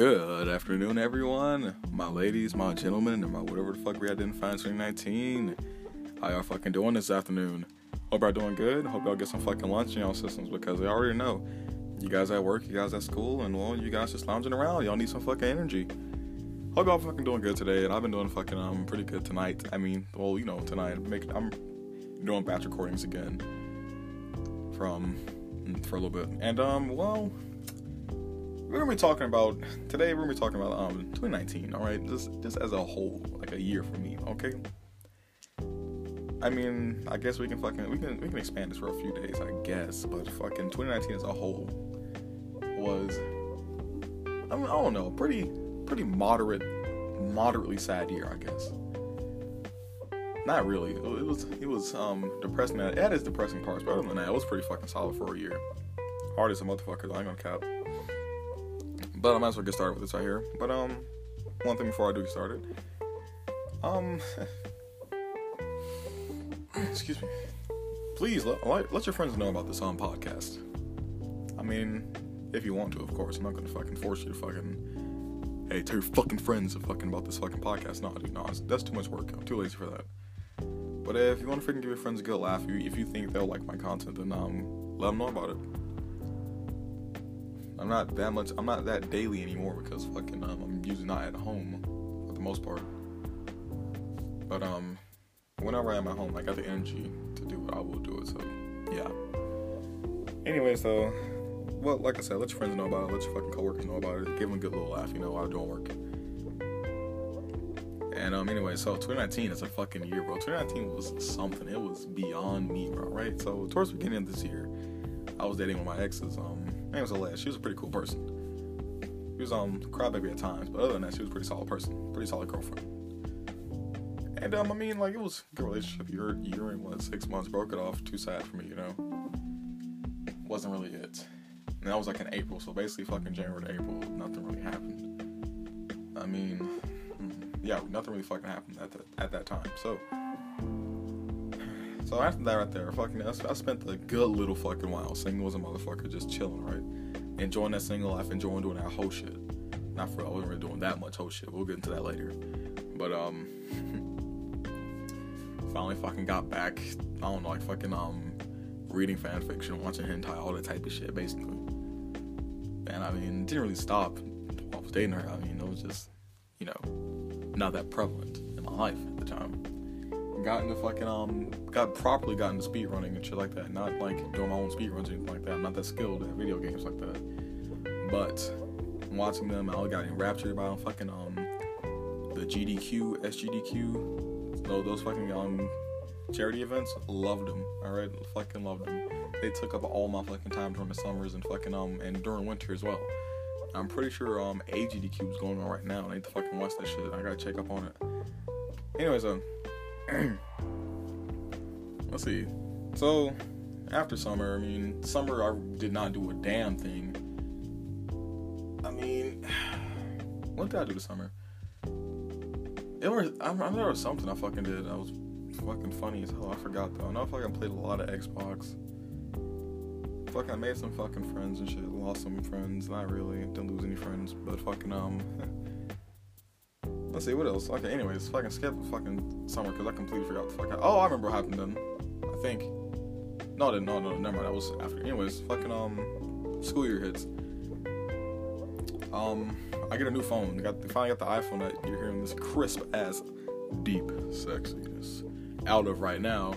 Good afternoon, everyone. My ladies, my gentlemen, and my whatever the fuck we identify in 2019. How y'all fucking doing this afternoon? Hope y'all doing good. Hope y'all get some fucking lunch in y'all systems because I already know. You guys at work, you guys at school, and well, you guys just lounging around. Y'all need some fucking energy. Hope y'all fucking doing good today, and I've been doing fucking um pretty good tonight. I mean, well, you know, tonight making I'm doing batch recordings again from for a little bit, and um, well we're gonna be talking about today. We're gonna be talking about um 2019. All right, just just as a whole, like a year for me. Okay. I mean, I guess we can fucking we can we can expand this for a few days, I guess. But fucking 2019 as a whole was I mean I don't know, pretty pretty moderate, moderately sad year, I guess. Not really. It was it was um depressing. It had its depressing parts, but other than that, it was pretty fucking solid for a year. Hard as a motherfucker. I ain't gonna cap. But I might as well get started with this right here. But um, one thing before I do get started, um, excuse me, please let let your friends know about this on podcast. I mean, if you want to, of course. I'm not gonna fucking force you to fucking, hey, tell your fucking friends fucking about this fucking podcast. No, dude, no, that's too much work. I'm too lazy for that. But if you want to freaking give your friends a good laugh, if you think they'll like my content, then um, let them know about it. I'm not that much. I'm not that daily anymore because fucking um, I'm usually not at home for the most part. But um, whenever I'm at home, I got the energy to do it. I will do it. So yeah. Anyways, though, well, like I said, let your friends know about it. Let your fucking coworkers know about it. Give them a good little laugh, you know, while doing work. And um, anyway, so 2019 is a fucking year, bro. 2019 was something. It was beyond me, bro. Right. So towards the beginning of this year, I was dating one of my exes. Um, name was Alea. She was a pretty cool person. She was um crybaby at times, but other than that, she was a pretty solid person, pretty solid girlfriend. And um, I mean, like it was a good relationship. Year, year and what, six months. Broke it off. Too sad for me, you know. Wasn't really it. And that was like in April, so basically, fucking January to April, nothing really happened. I mean, hmm, yeah, nothing really fucking happened at that at that time. So. So after that, right there, fucking, I spent a good little fucking while single as a motherfucker, just chilling, right, enjoying that single life, enjoying doing that whole shit. Not for I wasn't really doing that much whole shit. We'll get into that later. But um, finally fucking got back. I don't know, like fucking um, reading fan fiction, watching hentai, all that type of shit, basically. And I mean, didn't really stop. while I was dating her. I mean, it was just, you know, not that prevalent in my life at the time got into fucking um got properly got into speed running and shit like that. Not like doing my own speed runs or anything like that. I'm not that skilled at video games like that. But watching them, I got enraptured by them fucking um the GDQ, SGDQ, those, those fucking um charity events. Loved them. Alright, fucking loved them. They took up all my fucking time during the summers and fucking um and during winter as well. I'm pretty sure um AGDQ is going on right now. I need to fucking watch that shit. I gotta check up on it. Anyways, um let's see. So after summer, I mean, summer I did not do a damn thing. I mean, what did I do this summer? It was I, I there was something I fucking did. I was fucking funny as hell. I forgot though. I know I fucking played a lot of Xbox. Fucking I made some fucking friends and shit. Lost some friends. Not really. Didn't lose any friends. But fucking um Let's see what else. Okay, anyways, fucking skip fucking summer because I completely forgot the fuck. Out. Oh, I remember what happened then. I think. No, no, no, never mind. That was after. Anyways, fucking um, school year hits. Um, I get a new phone. They got finally got the iPhone that you're hearing this crisp ass, deep sexiness out of right now,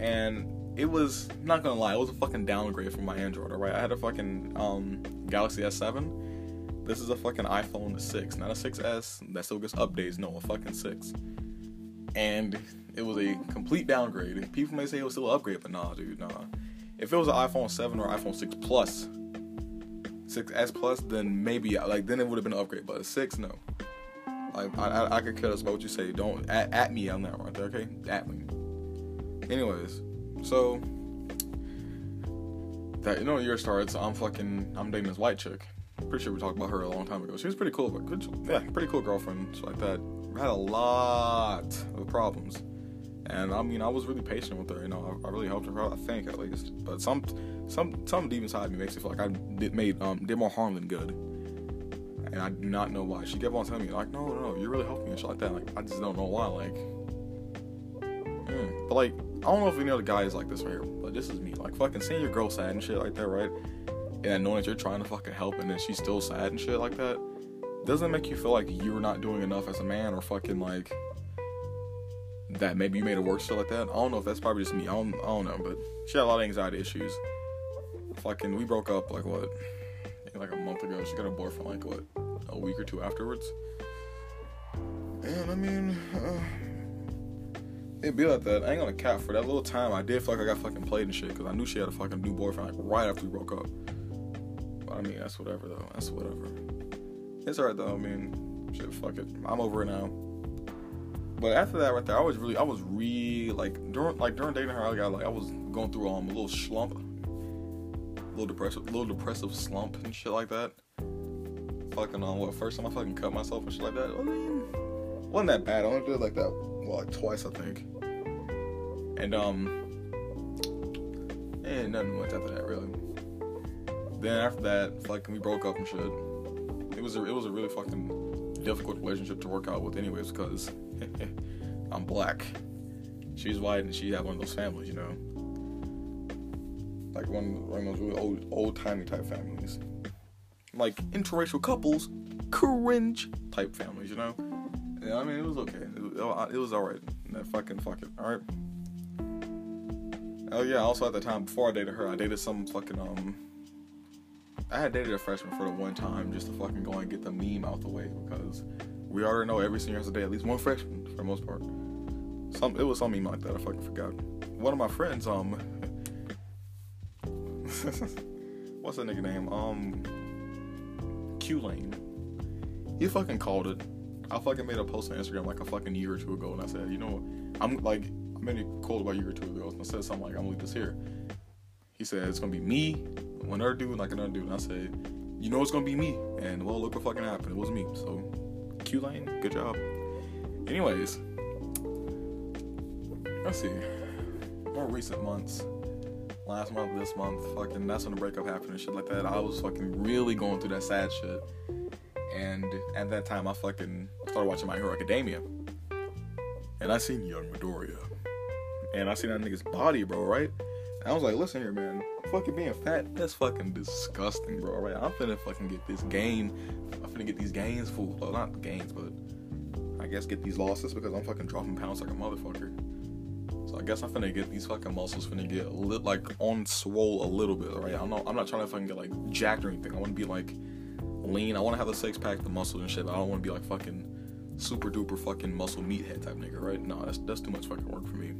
and it was not gonna lie, it was a fucking downgrade from my Android. Alright, I had a fucking um Galaxy S7 this is a fucking iPhone 6, not a 6S that still gets updates. No, a fucking 6. And it was a complete downgrade. People may say it was still an upgrade, but nah, dude, nah. If it was an iPhone 7 or iPhone 6 Plus, 6S Plus, then maybe like then it would have been an upgrade. But a 6, no. Like I, I, I could care less about what you say. Don't at, at me on that right there, okay? At me. Anyways, so that you know year starts. I'm fucking I'm dating this white chick pretty sure we talked about her a long time ago. She was pretty cool, but good, yeah, pretty cool girlfriend like that. Had a lot of problems, and I mean, I was really patient with her. You know, I, I really helped her out. I think at least, but some, some, some deep inside me makes me feel like I did made um did more harm than good. and I do not know why. She kept on telling me like, no, no, no, you're really helping me and shit like that. Like I just don't know why. Like, mm. but like I don't know if any other guy is like this right here, but this is me. Like fucking seeing your girl sad and shit like that, right? And knowing that you're trying to fucking help and then she's still sad and shit like that, doesn't make you feel like you're not doing enough as a man or fucking like that maybe you made it worse shit like that. I don't know if that's probably just me. I don't, I don't know, but she had a lot of anxiety issues. Fucking, we broke up like what, like a month ago. She got a boyfriend like what, a week or two afterwards. And I mean, uh, it'd be like that. I ain't gonna cap for that little time. I did feel like I got fucking played and shit because I knew she had a fucking new boyfriend like right after we broke up. I mean, that's whatever though. That's whatever. It's alright though. I mean, shit, fuck it. I'm over it now. But after that, right there, I was really, I was really like during, like during dating her, I got like I was going through um a little slump, a little depressive, little depressive slump and shit like that. Fucking on um, what first time I fucking cut myself and shit like that. I mean, wasn't that bad. I only did like that well, like twice, I think. And um, and nothing much after that really. Then after that, fucking we broke up and shit. It was a, it was a really fucking difficult relationship to work out with, anyways, because I'm black. She's white and she had one of those families, you know. Like one, of those really old old timey type families. Like interracial couples, cringe type families, you know? Yeah, I mean it was okay. It it was alright. That fucking fuck it, alright? Oh yeah, also at the time before I dated her, I dated some fucking um I had dated a freshman for the one time just to fucking go and get the meme out the way because we already know every senior has day at least one freshman for the most part. Some it was some meme like that. I fucking forgot. One of my friends, um, what's that nigga name? Um, Q Lane. He fucking called it. I fucking made a post on Instagram like a fucking year or two ago, and I said, you know, I'm like, I made a quote about a year or two ago, and I said something like, I'm gonna leave this here. He said it's gonna be me, another dude, like another dude, and I said, you know, it's gonna be me, and well, look what fucking happened. It was me. So Q Lane, good job. Anyways, let's see. More recent months. Last month, this month, fucking that's when the breakup happened and shit like that. I was fucking really going through that sad shit. And at that time, I fucking started watching My Hero Academia. And I seen young Midoriya. And I seen that nigga's body, bro, right? And I was like, listen here, man. Fucking being fat, that's fucking disgusting, bro, right? I'm finna fucking get this gain gonna get these gains full. Well, not gains, but I guess get these losses because I'm fucking dropping pounds like a motherfucker. So I guess I'm finna get these fucking muscles finna get a li- like on swole a little bit, right? I'm not I'm not trying to fucking get like jacked or anything. I want to be like lean. I want to have the six pack, the muscles and shit. But I don't want to be like fucking super duper fucking muscle meathead type nigga, right? No, that's that's too much fucking work for me.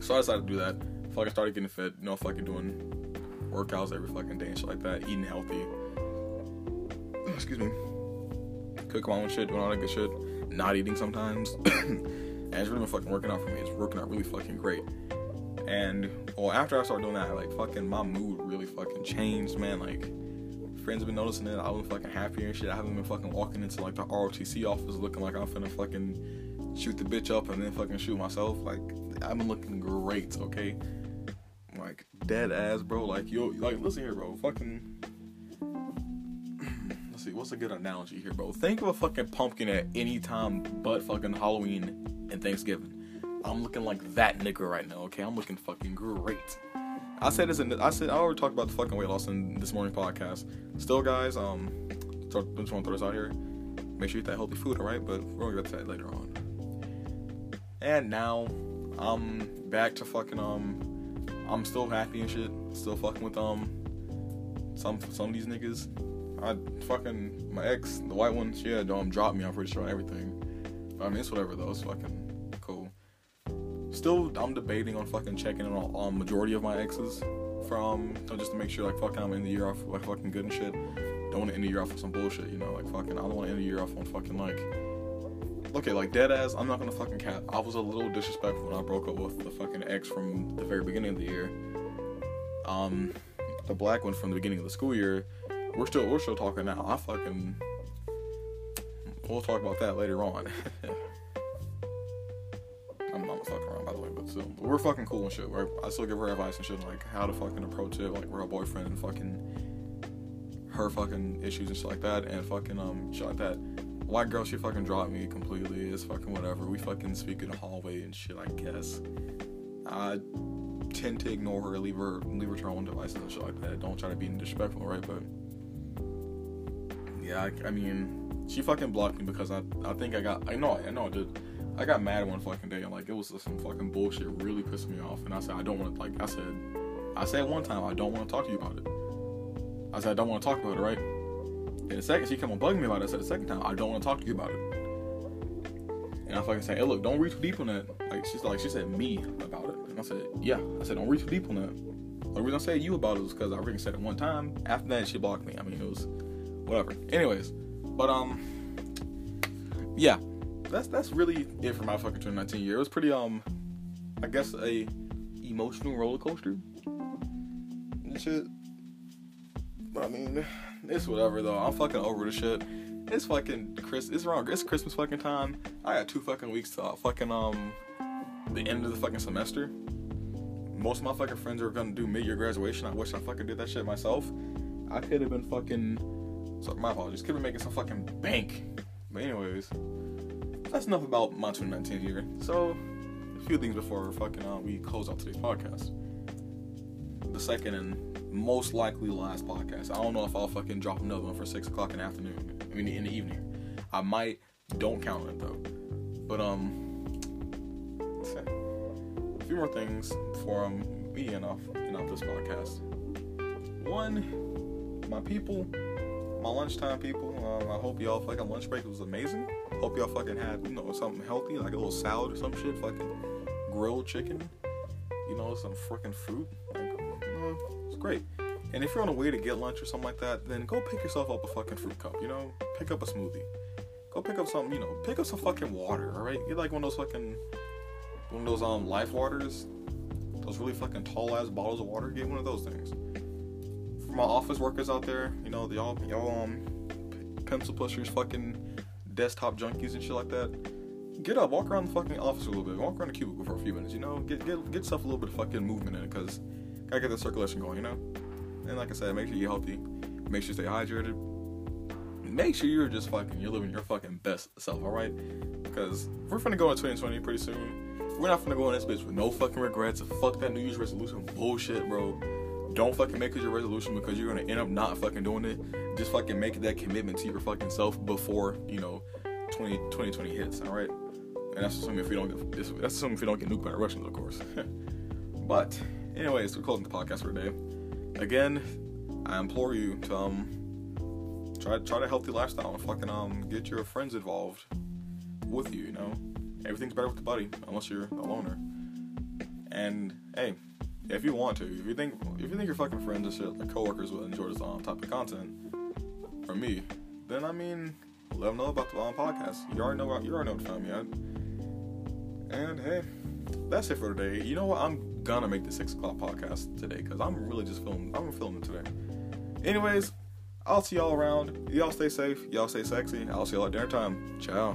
So I decided to do that. i started getting fit, you know, fucking doing workouts every fucking day and shit like that, eating healthy excuse me, cooking my own shit, doing all that good shit, not eating sometimes. and it's really been fucking working out for me. It's working out really fucking great. And well, after I started doing that, like fucking my mood really fucking changed, man. Like friends have been noticing it. I've been fucking happier and shit. I haven't been fucking walking into like the ROTC office looking like I'm finna fucking shoot the bitch up and then fucking shoot myself. Like I'm looking great, okay? Like dead ass, bro. Like yo, like listen here, bro. Fucking Let's see, what's a good analogy here, bro? Think of a fucking pumpkin at any time but fucking Halloween and Thanksgiving. I'm looking like that nigga right now, okay? I'm looking fucking great. I said this in I said I already talked about the fucking weight loss in this morning podcast. Still, guys, um, just want to throw this out here. Make sure you eat that healthy food, alright? But we're gonna get to that later on. And now, I'm back to fucking um, I'm still happy and shit. Still fucking with um, some some of these niggas. I fucking my ex, the white one, she had um dropped me. I'm pretty sure everything. But, I mean, it's whatever though. It's fucking cool. Still, I'm debating on fucking checking on, on majority of my exes from just to make sure like fucking I'm in the year off like fucking good and shit. Don't want to end the year off with some bullshit, you know? Like fucking, I don't want to end the year off on fucking like. Okay, like dead ass. I'm not gonna fucking cap. I was a little disrespectful when I broke up with the fucking ex from the very beginning of the year. Um, the black one from the beginning of the school year we're still we're still talking now. I fucking we'll talk about that later on. I'm not fucking around by the way, but still, we're fucking cool and shit. I still give her advice and shit like how to fucking approach it, like we're boyfriend and fucking her fucking issues and shit like that, and fucking um shit like that. White girl, she fucking dropped me completely. It's fucking whatever. We fucking speak in the hallway and shit. I guess. I tend to ignore her, leave her, leave her to her own devices and shit like that. Don't try to be disrespectful, right? But yeah, I, I mean, she fucking blocked me because I, I think I got, I know, I know I did. I got mad one fucking day and like it was some fucking bullshit really pissed me off and I said I don't want to like I said I said one time I don't want to talk to you about it. I said I don't want to talk about it, right? And the second she come on bugging me about it, I said the second time I don't want to talk to you about it. And I fucking said, hey look, don't read too deep on that. Like she's like she said me about it. And I said, yeah. I said don't read too deep on that. The reason I said you about it was because I already said it one time. After that she blocked me. I mean it was whatever. Anyways, but um yeah that's that's really it for my fucking 2019 year. It was pretty um, I guess a emotional roller coaster and shit. But I mean, it's whatever though. I'm fucking over the shit. It's fucking Chris. It's wrong. It's Christmas fucking time. I got two fucking weeks to fucking um, the end of the fucking semester. Most of my fucking friends are gonna do mid-year graduation. I wish I fucking did that shit myself. I could have been fucking. So my apologies. Could have been making some fucking bank. But anyways that's enough about my 2019 year. So, a few things before fucking uh, we close out today's podcast. The second and most likely last podcast. I don't know if I'll fucking drop another one for six o'clock in the afternoon. I mean, in the evening. I might. Don't count it though. But um, a few more things before I'm um, off and off this podcast. One, my people my lunchtime people. Um, I hope y'all fucking lunch break was amazing. Hope y'all fucking had you know something healthy like a little salad or some shit. Fucking grilled chicken. You know some freaking fruit. Like, it's great. And if you're on a way to get lunch or something like that, then go pick yourself up a fucking fruit cup. You know, pick up a smoothie. Go pick up something. You know, pick up some fucking water. All right, get like one of those fucking one of those um life waters. Those really fucking tall ass bottles of water. Get one of those things for my office workers out there, you know, y'all, y'all, um, pencil pushers, fucking desktop junkies and shit like that. Get up, walk around the fucking office a little bit, walk around the cubicle for a few minutes, you know, get get get stuff a little bit of fucking movement in it, cause gotta get the circulation going, you know. And like I said, make sure you're healthy, make sure you stay hydrated, make sure you're just fucking, you're living your fucking best self, all right? Because we're gonna go in 2020 pretty soon. We're not gonna go in this bitch with no fucking regrets. Fuck that New Year's resolution bullshit, bro don't fucking make it your resolution because you're gonna end up not fucking doing it. Just fucking make that commitment to your fucking self before you know 20, 2020 hits. All right, and that's assuming if we don't get that's assuming if we don't get nuked by the Russians, of course. but anyways, we're closing the podcast for today. Again, I implore you to um try try a healthy lifestyle and fucking um get your friends involved with you. You know, everything's better with the buddy unless you're a loner. And hey, if you want to, if you think if you think your fucking friends and shit, like coworkers will enjoy this um, type of content from me, then I mean, let them know about the um, podcast. You already know about you already know what to find me at. And hey, that's it for today. You know what? I'm gonna make the six o'clock podcast today because I'm really just filming. I'm it today. Anyways, I'll see y'all around. Y'all stay safe. Y'all stay sexy. I'll see y'all at dinner time. Ciao.